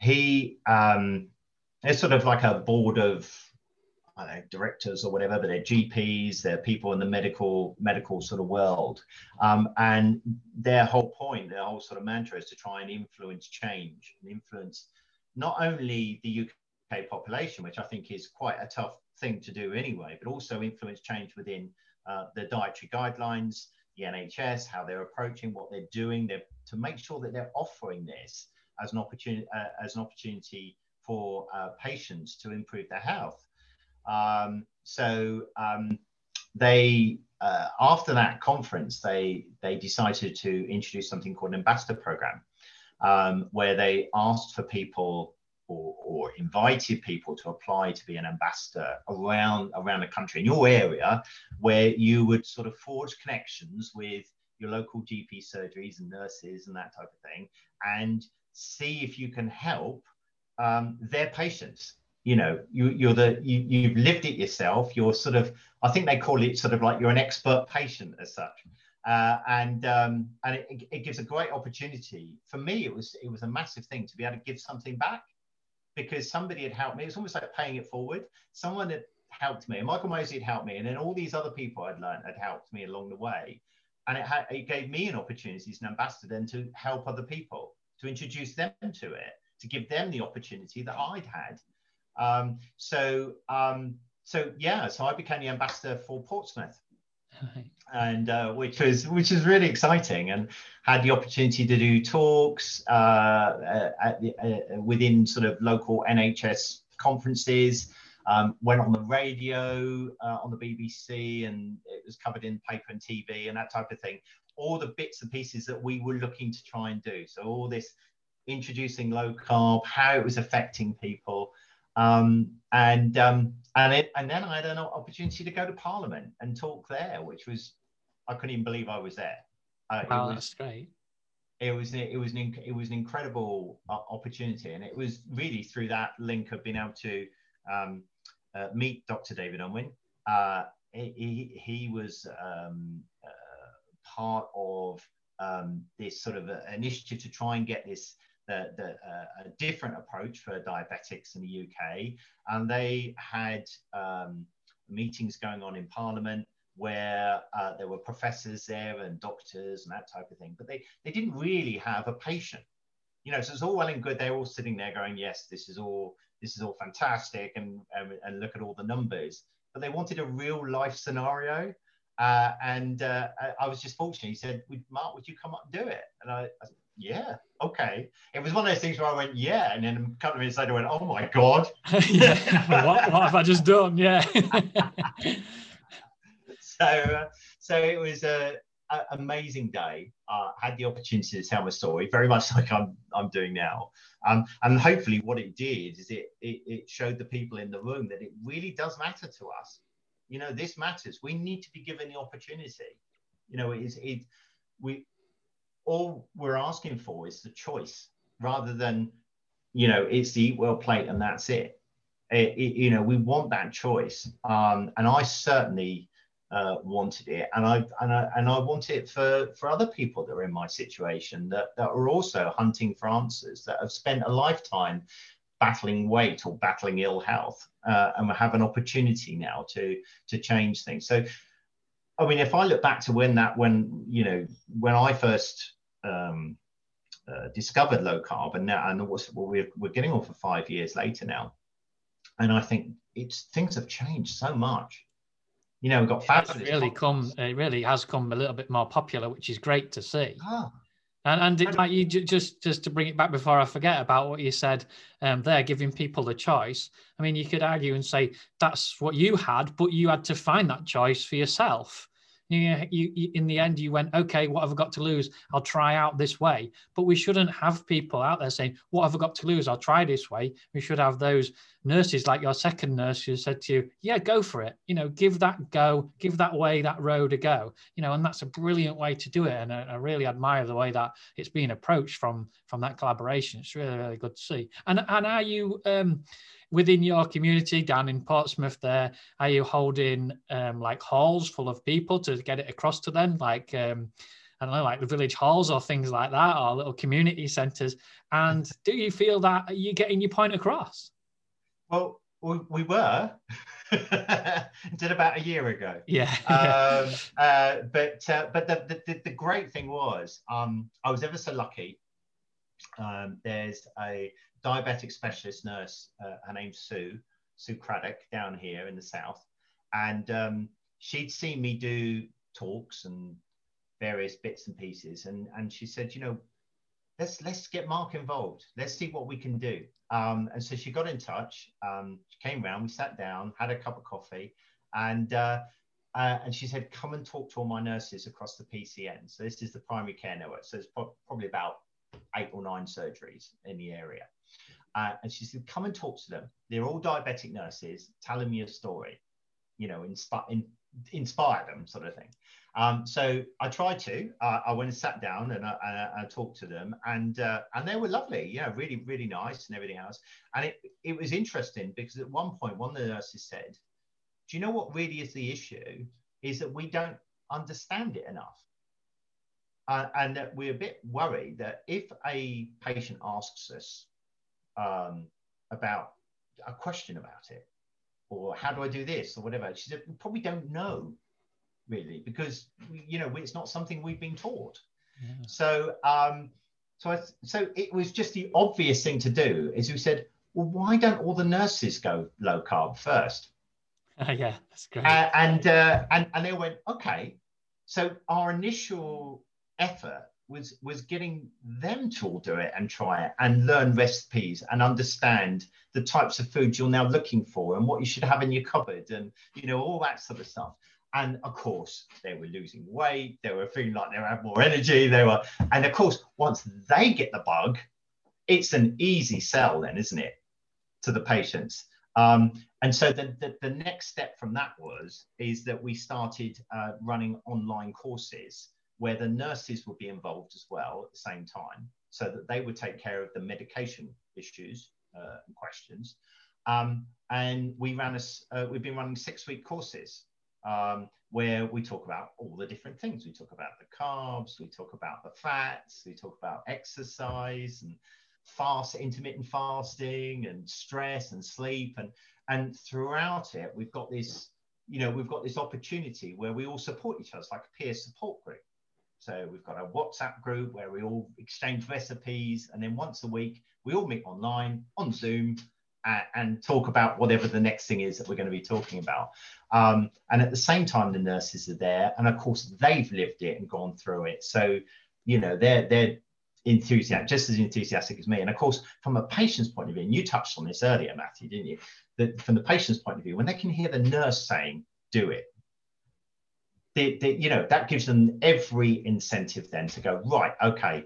he um, it's sort of like a board of know, directors or whatever, but they're GPs, they're people in the medical medical sort of world, um, and their whole point, their whole sort of mantra is to try and influence change and influence not only the UK population, which I think is quite a tough thing to do anyway, but also influence change within uh, the dietary guidelines, the NHS, how they're approaching what they're doing, they're, to make sure that they're offering this as an opportunity uh, as an opportunity for uh, patients to improve their health. Um, so um, they, uh, after that conference, they they decided to introduce something called an ambassador program, um, where they asked for people or, or, invited people to apply to be an ambassador around around the country in your area, where you would sort of forge connections with your local GP surgeries and nurses and that type of thing, and see if you can help um, their patients you know you, you're the you, you've lived it yourself. You're sort of i think they call it sort of like you're an expert patient as such. Uh, and um, and it, it, gives a great opportunity. For me it was it was a massive thing to be able to give something back because somebody had helped me. It's almost like paying it forward. Someone had helped me. Michael mosley had helped me and then all these other people i'd learned had helped me along the way. And it, had, it gave me an opportunity as an ambassador then to help other people to introduce them to it to give them the opportunity that i'd had um, so, um, so yeah, so I became the ambassador for Portsmouth. and uh, which was which was really exciting and had the opportunity to do talks uh, at the, uh, within sort of local NHS conferences um, went on the radio uh, on the BBC and it was covered in paper and TV and that type of thing. All the bits and pieces that we were looking to try and do. So all this introducing low carb how it was affecting people um, and um, and it, and then I had an opportunity to go to Parliament and talk there, which was I couldn't even believe I was there. Uh, wow, was, that's great. It was it was an it was an incredible uh, opportunity, and it was really through that link of being able to um, uh, meet Dr. David Unwin. Uh, he, he was um, uh, part of um, this sort of initiative to try and get this the, the, uh, a different approach for diabetics in the UK. And they had um, meetings going on in Parliament where uh, there were professors there and doctors and that type of thing, but they, they didn't really have a patient. You know, so it's all well and good. They're all sitting there going, yes, this is all this is all fantastic, and, and, and look at all the numbers. But they wanted a real life scenario. Uh, and uh, I was just fortunate. He said, "Mark, would you come up and do it?" And I, I yeah, okay. It was one of those things where I went, yeah, and then a couple of minutes later I went, oh my god. <laughs> yeah. what, what, have I just done? Yeah. <laughs> so, uh, so it was a, a amazing day. Uh, had the opportunity to tell my story, very much like I'm I'm doing now. Um, and hopefully, what it did is it, it it showed the people in the room that it really does matter to us. You know, this matters. We need to be given the opportunity. You know, it is it we all we're asking for is the choice rather than you know it's the eat well plate and that's it, it, it you know we want that choice. Um, and i certainly uh, wanted it, and I and I and I want it for for other people that are in my situation that that are also hunting for answers that have spent a lifetime battling weight or battling ill health, uh, and we have an opportunity now to to change things. So, I mean, if I look back to when that when you know when I first um, uh, discovered low carb, and now and what's well, we're we're getting on for five years later now, and I think it's things have changed so much you know, we've got fabulous. It's really come. It really has come a little bit more popular, which is great to see. Ah. And and it, like you just just to bring it back before I forget about what you said um, there, giving people the choice. I mean, you could argue and say that's what you had, but you had to find that choice for yourself you, you, you, in the end you went okay what have i got to lose? I'll try out this way. But we shouldn't have people out there saying what have i got to lose? I'll try this way. We should have those nurses like your second nurse who said to you yeah go for it. You know give that go give that way that road a go. You know and that's a brilliant way to do it and i, I really admire the way that it's being approached from from that collaboration. It's really really good to see. And and are you um within your community down in Portsmouth there, are you holding um, like halls full of people to get it across to them? Like, um, I don't know, like the village halls or things like that, or little community centres. And do you feel that you're getting your point across? Well, we, we were <laughs> until about a year ago. Yeah. <laughs> um, uh, but uh, but the, the, the great thing was um, I was ever so lucky. Um, there's a diabetic specialist nurse. Uh, her name's Sue, Sue Craddock, down here in the south, and um, she'd seen me do talks and various bits and pieces, and and she said, you know, let's let's get Mark involved. Let's see what we can do. Um, and so she got in touch. Um, she came round. We sat down, had a cup of coffee, and uh, uh, and she said, come and talk to all my nurses across the PCN. So this is the primary care network. So it's pro- probably about eight or nine surgeries in the area. Uh, and she said, come and talk to them. They're all diabetic nurses. Tell them your story, you know, inspire, in, inspire them, sort of thing. Um, so I tried to. Uh, I went and sat down and I, I, I talked to them, and uh, and they were lovely. Yeah, really, really nice and everything else. And it it was interesting because at one point, one of the nurses said, "Do you know what really is the issue? Is that we don't understand it enough." Uh, and that we're a bit worried that if a patient asks us um, about a question about it or how do I do this or whatever. She said, we probably don't know really because, you know, it's not something we've been taught. Yeah. So, um, so, I, so it was just the obvious thing to do is we said, well, why don't all the nurses go low carb first? Uh, <laughs> yeah, that's great. Uh, and, uh, and, and they went, okay. So our initial effort was was getting them to all do it and try it and learn recipes and understand the types of foods you're now looking for and what you should have in your cupboard and you know all that sort of stuff. And of course they were losing weight they were feeling like they had more energy they were and of course once they get the bug it's an easy sell then isn't it to the patients? Um, and so the, the, the, next step from that was is that we started uh, running online courses where the nurses would be involved as well at the same time so that they would take care of the medication issues uh, and questions. Um, and we ran a, uh, we've been running six week courses um, where we talk about all the different things. We talk about the carbs, we talk about the fats, we talk about exercise and fast, intermittent fasting and stress and sleep. And, and throughout it, we've got this, you know, we've got this opportunity where we all support each other. It's like a peer support group. So we've got a WhatsApp group where we all exchange recipes, and then once a week we all meet online on Zoom and, and talk about whatever the next thing is that we're going to be talking about. Um, and at the same time, the nurses are there, and of course they've lived it and gone through it. So you know they're they're enthusiastic, just as enthusiastic as me. And of course, from a patient's point of view, and you touched on this earlier, Matthew, didn't you? That from the patient's point of view, when they can hear the nurse saying, "Do it," they, they, you know that gives them every incentive then to go right okay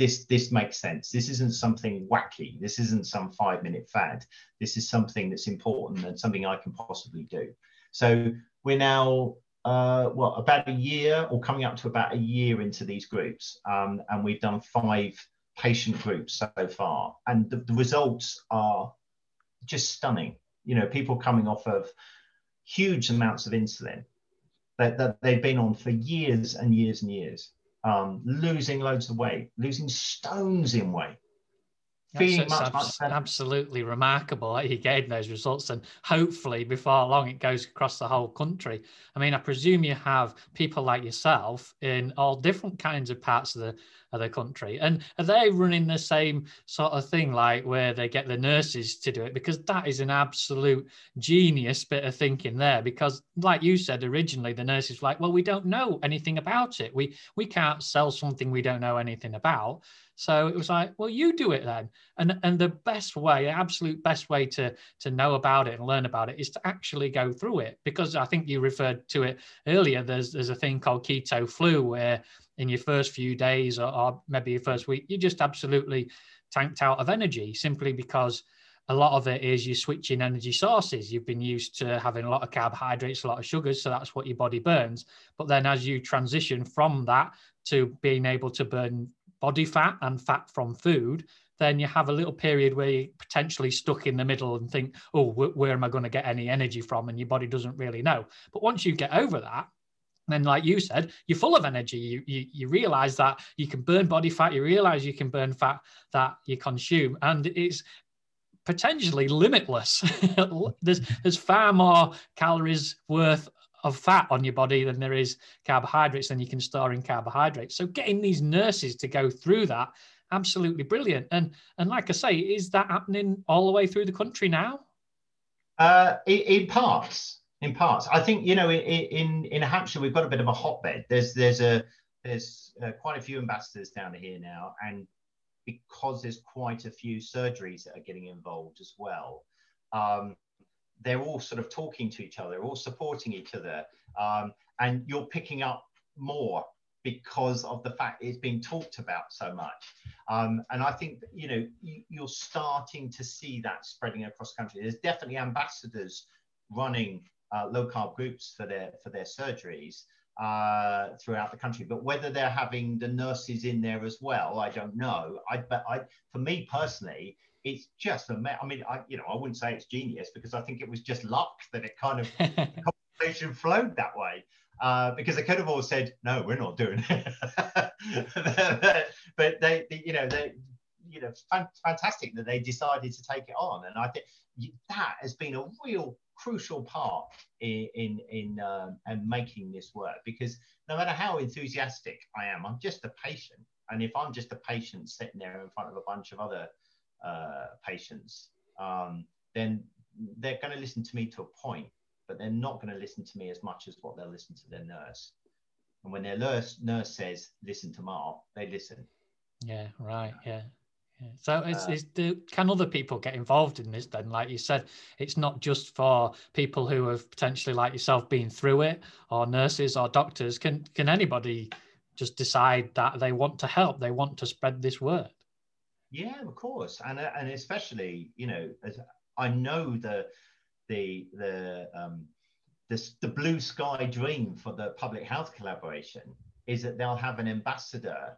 this this makes sense. This isn't something wacky. This isn't some five minute fad. This is something that's important and something i can possibly do. So we're now uh, well about a year or coming up to about a year into these groups um, and we've done five patient groups so far. And the, the results are just stunning. You know people coming off of huge amounts of insulin that, that they've been on for years and years and years, um, losing loads of weight, losing stones in weight. Feeling much, much absolutely remarkable that you're getting those results, and hopefully before long it goes across the whole country. I mean, I presume you have people like yourself in all different kinds of parts of the of the country, and are they running the same sort of thing, like where they get the nurses to do it? Because that is an absolute genius bit of thinking there. Because, like you said originally, the nurses were like, "Well, we don't know anything about it. We we can't sell something we don't know anything about." So it was like, well, you do it then. And and the best way, the absolute best way to to know about it and learn about it is to actually go through it. Because I think you referred to it earlier. There's there's a thing called keto flu where in your first few days or, or maybe your first week, you just absolutely tanked out of energy simply because a lot of it is you're switching energy sources. You've been used to having a lot of carbohydrates, a lot of sugars, so that's what your body burns. But then as you transition from that to being able to burn body fat and fat from food, then you have a little period where you're potentially stuck in the middle and think, oh, wh- where am I going to get any energy from? And your body doesn't really know. But once you get over that, then like you said you're full of energy you, you you realize that you can burn body fat you realize you can burn fat that you consume and it's potentially limitless <laughs> there's there's far more calories worth of fat on your body than there is carbohydrates than you can store in carbohydrates. So getting these nurses to go through that, absolutely brilliant. And and like I say, is that happening all the way through the country now? Uh, in, in parts, in parts. I think you know in, in in Hampshire we've got a bit of a hotbed. There's there's a there's uh, quite a few ambassadors down here now, and because there's quite a few surgeries that are getting involved as well. Um, they're all sort of talking to each other, all supporting each other, um, and you're picking up more because of the fact it's being talked about so much. Um, and I think you know you, are starting to see that spreading across the country. There's definitely ambassadors running uh, low carb groups for their for their surgeries uh, throughout the country. But whether they're having the nurses in there as well, I don't know. I but I for me personally, it's just a I mean, I you know, I wouldn't say it's genius because I think it was just luck that it kind of <laughs> the conversation flowed that way. Uh, because they could have all said, "No, we're not doing it," <laughs> but they, they, you know, they, you know, fantastic that they decided to take it on, and I think that has been a real crucial part in in in, um, in making this work. Because no matter how enthusiastic I am, I'm just a patient, and if I'm just a patient sitting there in front of a bunch of other uh, patients, um, then they're going to listen to me to a point, but they're not going to listen to me as much as what they'll listen to their nurse. And when their nurse, nurse says, listen to Mark, they listen. Yeah, right. Yeah. yeah. So it's, uh, it's do, can other people get involved in this then? Like you said, it's not just for people who have potentially like yourself been through it or nurses or doctors. Can, can anybody just decide that they want to help? They want to spread this word? Yeah, of course, and uh, and especially you know, as I know the the the um, the, the blue sky dream for the public health collaboration is that they'll have an ambassador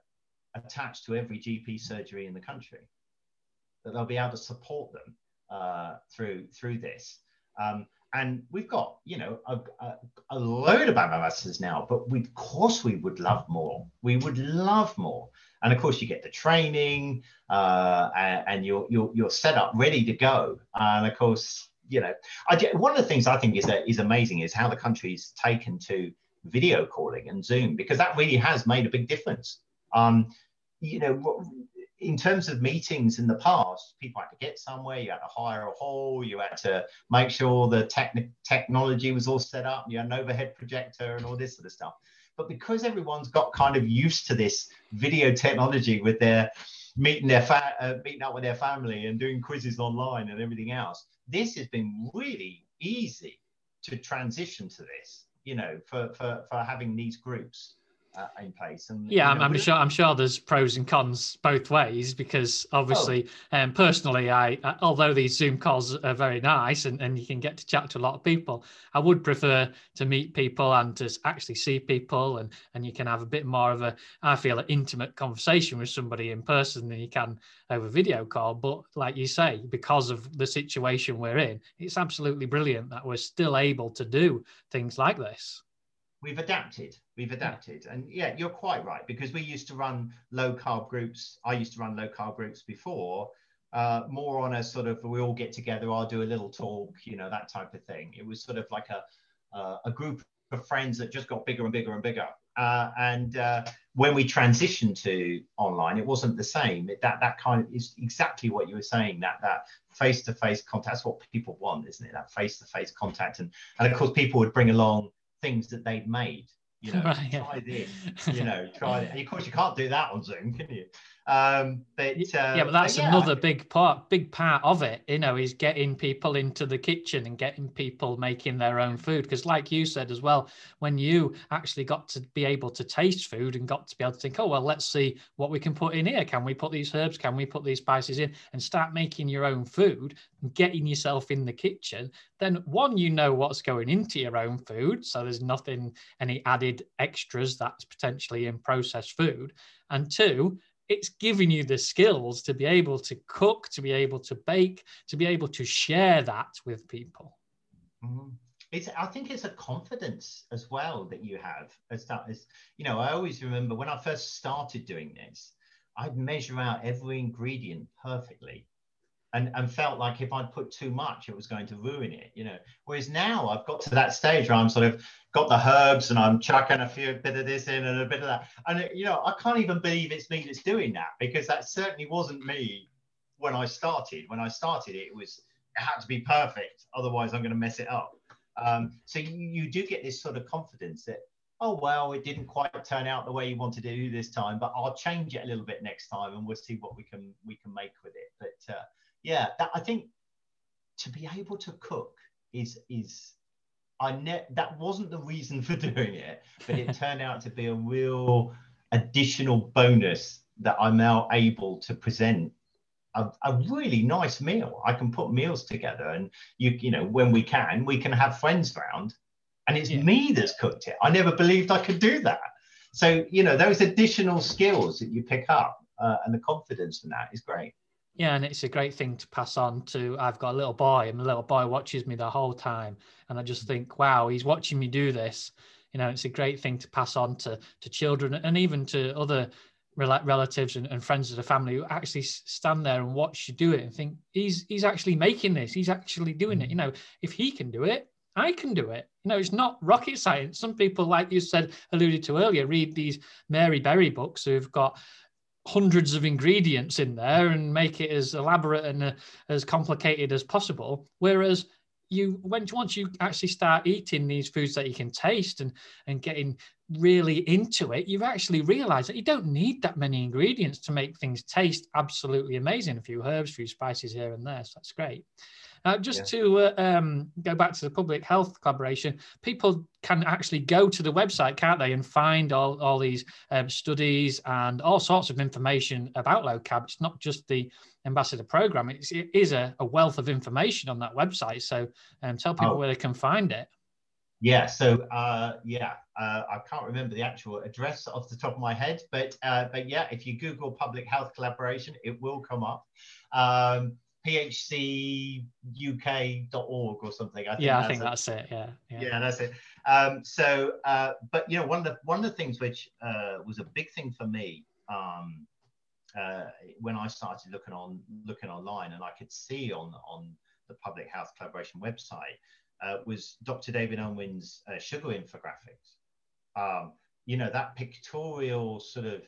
attached to every GP surgery in the country, that they'll be able to support them uh, through through this. Um, and we've got you know a, a, a load of ambassadors now but we, of course we would love more. We would love more. And of course you get the training uh, and, and, you're, you're you're set up ready to go. And of course you know I, one of the things i think is that is amazing is how the country's taken to video calling and zoom because that really has made a big difference. Um, you know in terms of meetings in the past, people had to get somewhere, you had to hire a hall, you had to make sure the techn- technology was all set up, you had an overhead projector and all this sort of stuff. But because everyone's got kind of used to this video technology with their meeting their fa- uh, meeting up with their family and doing quizzes online and everything else, this has been really easy to transition to this, you know, for, for, for having these groups uh, in place. And yeah, you know, I'm, I'm sure I'm sure there's pros and cons both ways because obviously, oh. um, personally, I although these Zoom calls are very nice and, and you can get to chat to a lot of people, I would prefer to meet people and to actually see people and and you can have a bit more of a I feel an intimate conversation with somebody in person than you can over video call. But like you say, because of the situation we're in, it's absolutely brilliant that we're still able to do things like this. We've adapted. We've adapted, and yeah, you're quite right because we used to run low carb groups. I used to run low carb groups before, uh, more on a sort of we all get together. I'll do a little talk, you know, that type of thing. It was sort of like a uh, a group of friends that just got bigger and bigger and bigger. Uh, and uh, when we transitioned to online, it wasn't the same. It, that that kind of is exactly what you were saying. That that face to face contact. That's what people want, isn't it? That face to face contact. And and of course, people would bring along things that they'd made. You <laughs> know, right, yeah. try this. <laughs> You know, try it. Of course, you can't do that on Zoom, can you? Um, but uh, yeah, but that's but yeah. another big part, big part of it. You know, is getting people into the kitchen and getting people making their own food. Because, like you said as well, when you actually got to be able to taste food and got to be able to think, oh well, let's see what we can put in here. Can we put these herbs? Can we put these spices in? And start making your own food and getting yourself in the kitchen. Then one, you know what's going into your own food, so there's nothing, any added extras that's potentially in processed food. And two, it's giving you the skills to be able to cook, to be able to bake, to be able to share that with people. Mm-hmm. It's, I think it's a confidence as well that you have as that is, you know, I always remember when I first started doing this, I'd measure out every ingredient perfectly and, and felt like if I'd put too much, it was going to ruin it, you know. Whereas now I've got to that stage where I'm sort of got the herbs and I'm chucking a few bit of this in and a bit of that. And, it, you know, I can't even believe it's me that's doing that because that certainly wasn't me when I started. When I started, it was, it had to be perfect. Otherwise, I'm going to mess it up. Um, so you, you do get this sort of confidence that, oh, well, it didn't quite turn out the way you wanted to do this time, but I'll change it a little bit next time and we'll see what we can, we can make with it. But, uh, yeah, that, I think to be able to cook is is I ne- that wasn't the reason for <laughs> doing it, but it turned out to be a real additional bonus that I'm now able to present a, a, really nice meal. I can put meals together, and you you know when we can, we can have friends round, and it's yeah. me that's cooked it. I never believed I could do that. So you know those additional skills that you pick up uh, and the confidence from that is great. Yeah, and it's a great thing to pass on to. I've got a little boy, and the little boy watches me the whole time, and I just mm. think, wow, he's watching me do this. You know, it's a great thing to pass on to to children and even to other relatives and, and friends of the family who actually stand there and watch you do it and think he's he's actually making this. He's actually doing it. You mm. know, if he can do it, I can do it. You know, it's not rocket science. Some people, like you said, alluded to earlier, read these Mary Berry books who've got hundreds of ingredients in there and make it as elaborate and uh, as complicated as possible. Whereas you, when once you actually start eating these foods that you can taste and and getting really into it, you've actually realized that you don't need that many ingredients to make things taste absolutely amazing. A few herbs, a few spices here and there, so that's great. Uh, just yeah. to uh, um, go back to the public health collaboration, people can actually go to the website, can't they, and find all, all these um, studies and all sorts of information about low carb. It's not just the ambassador program, it's, it is a, a wealth of information on that website. So um, tell people oh. where they can find it. Yeah, so uh, yeah, uh, I can't remember the actual address off the top of my head, but uh, but yeah, if you Google public health collaboration, it will come up. Um, phcuk.org or something. I yeah, I think that's it. Yeah, yeah, yeah that's it. Um, so, uh, but you know, one of the one of the things which uh, was a big thing for me um, uh, when I started looking on looking online, and I could see on on the Public Health Collaboration website uh, was Dr. David Unwin's uh, sugar infographics. Um, you know, that pictorial sort of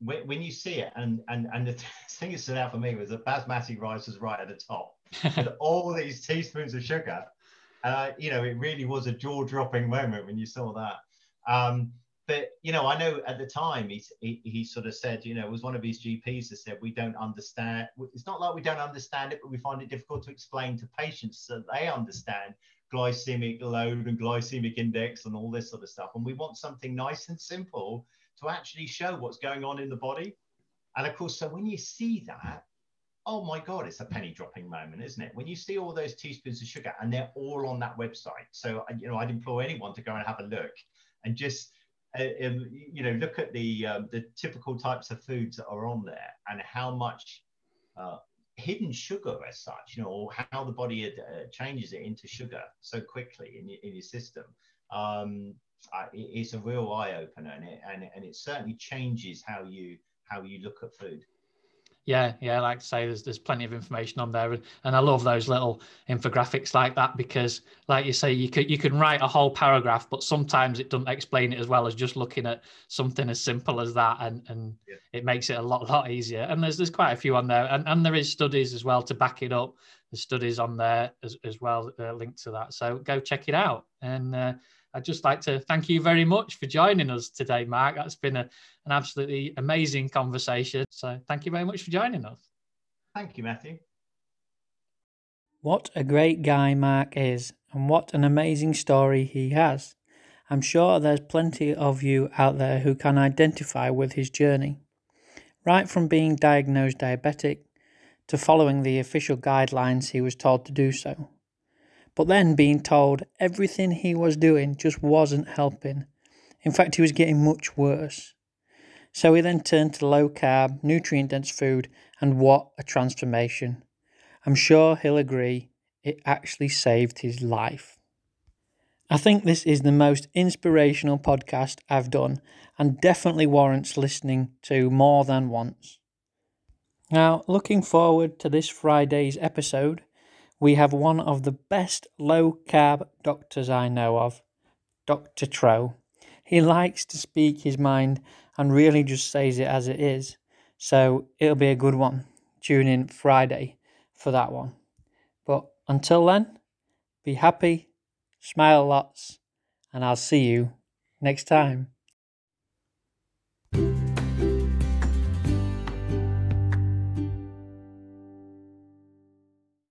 when, when you see it, and and and the <laughs> thing that stood out for me was that basmati rice was right at the top, <laughs> with all these teaspoons of sugar. Uh, you know, it really was a jaw-dropping moment when you saw that. Um, but you know, I know at the time he, he, he sort of said, you know, it was one of his GPs that said we don't understand. It's not like we don't understand it, but we find it difficult to explain to patients so they understand glycemic load and glycemic index and all this sort of stuff. And we want something nice and simple to actually show what's going on in the body. And of course, so when you see that, oh my God, it's a penny dropping moment, isn't it? When you see all those teaspoons of sugar and they're all on that website. So, you know, I'd implore anyone to go and have a look and just, uh, um, you know, look at the, um, the typical types of foods that are on there and how much uh, hidden sugar as such, you know, or how the body uh, changes it into sugar so quickly in your, in your system. Um, it's a real eye opener, and it and, and it certainly changes how you how you look at food. Yeah, yeah, like I say, there's there's plenty of information on there, and, and I love those little infographics like that because, like you say, you could you can write a whole paragraph, but sometimes it doesn't explain it as well as just looking at something as simple as that, and and yeah. it makes it a lot lot easier. And there's there's quite a few on there, and and there is studies as well to back it up. The studies on there as as well uh, linked to that, so go check it out. And uh, I'd just like to thank you very much for joining us today, Mark. That's been a, an absolutely amazing conversation. So thank you very much for joining us. Thank you, Matthew. What a great guy Mark is, and what an amazing story he has. I'm sure there's plenty of you out there who can identify with his journey. Right from being diagnosed diabetic to following the official guidelines he was told to do so but then being told everything he was doing just wasn't helping. In fact, he was getting much worse. So he then turned to low carb, nutrient dense food, and what a transformation. I'm sure he'll agree it actually saved his life. I think this is the most inspirational podcast I've done and definitely warrants listening to more than once. Now, looking forward to this Friday's episode, we have one of the best low carb doctors I know of, Dr. Tro. He likes to speak his mind and really just says it as it is. So it'll be a good one. Tune in Friday for that one. But until then, be happy, smile lots, and I'll see you next time.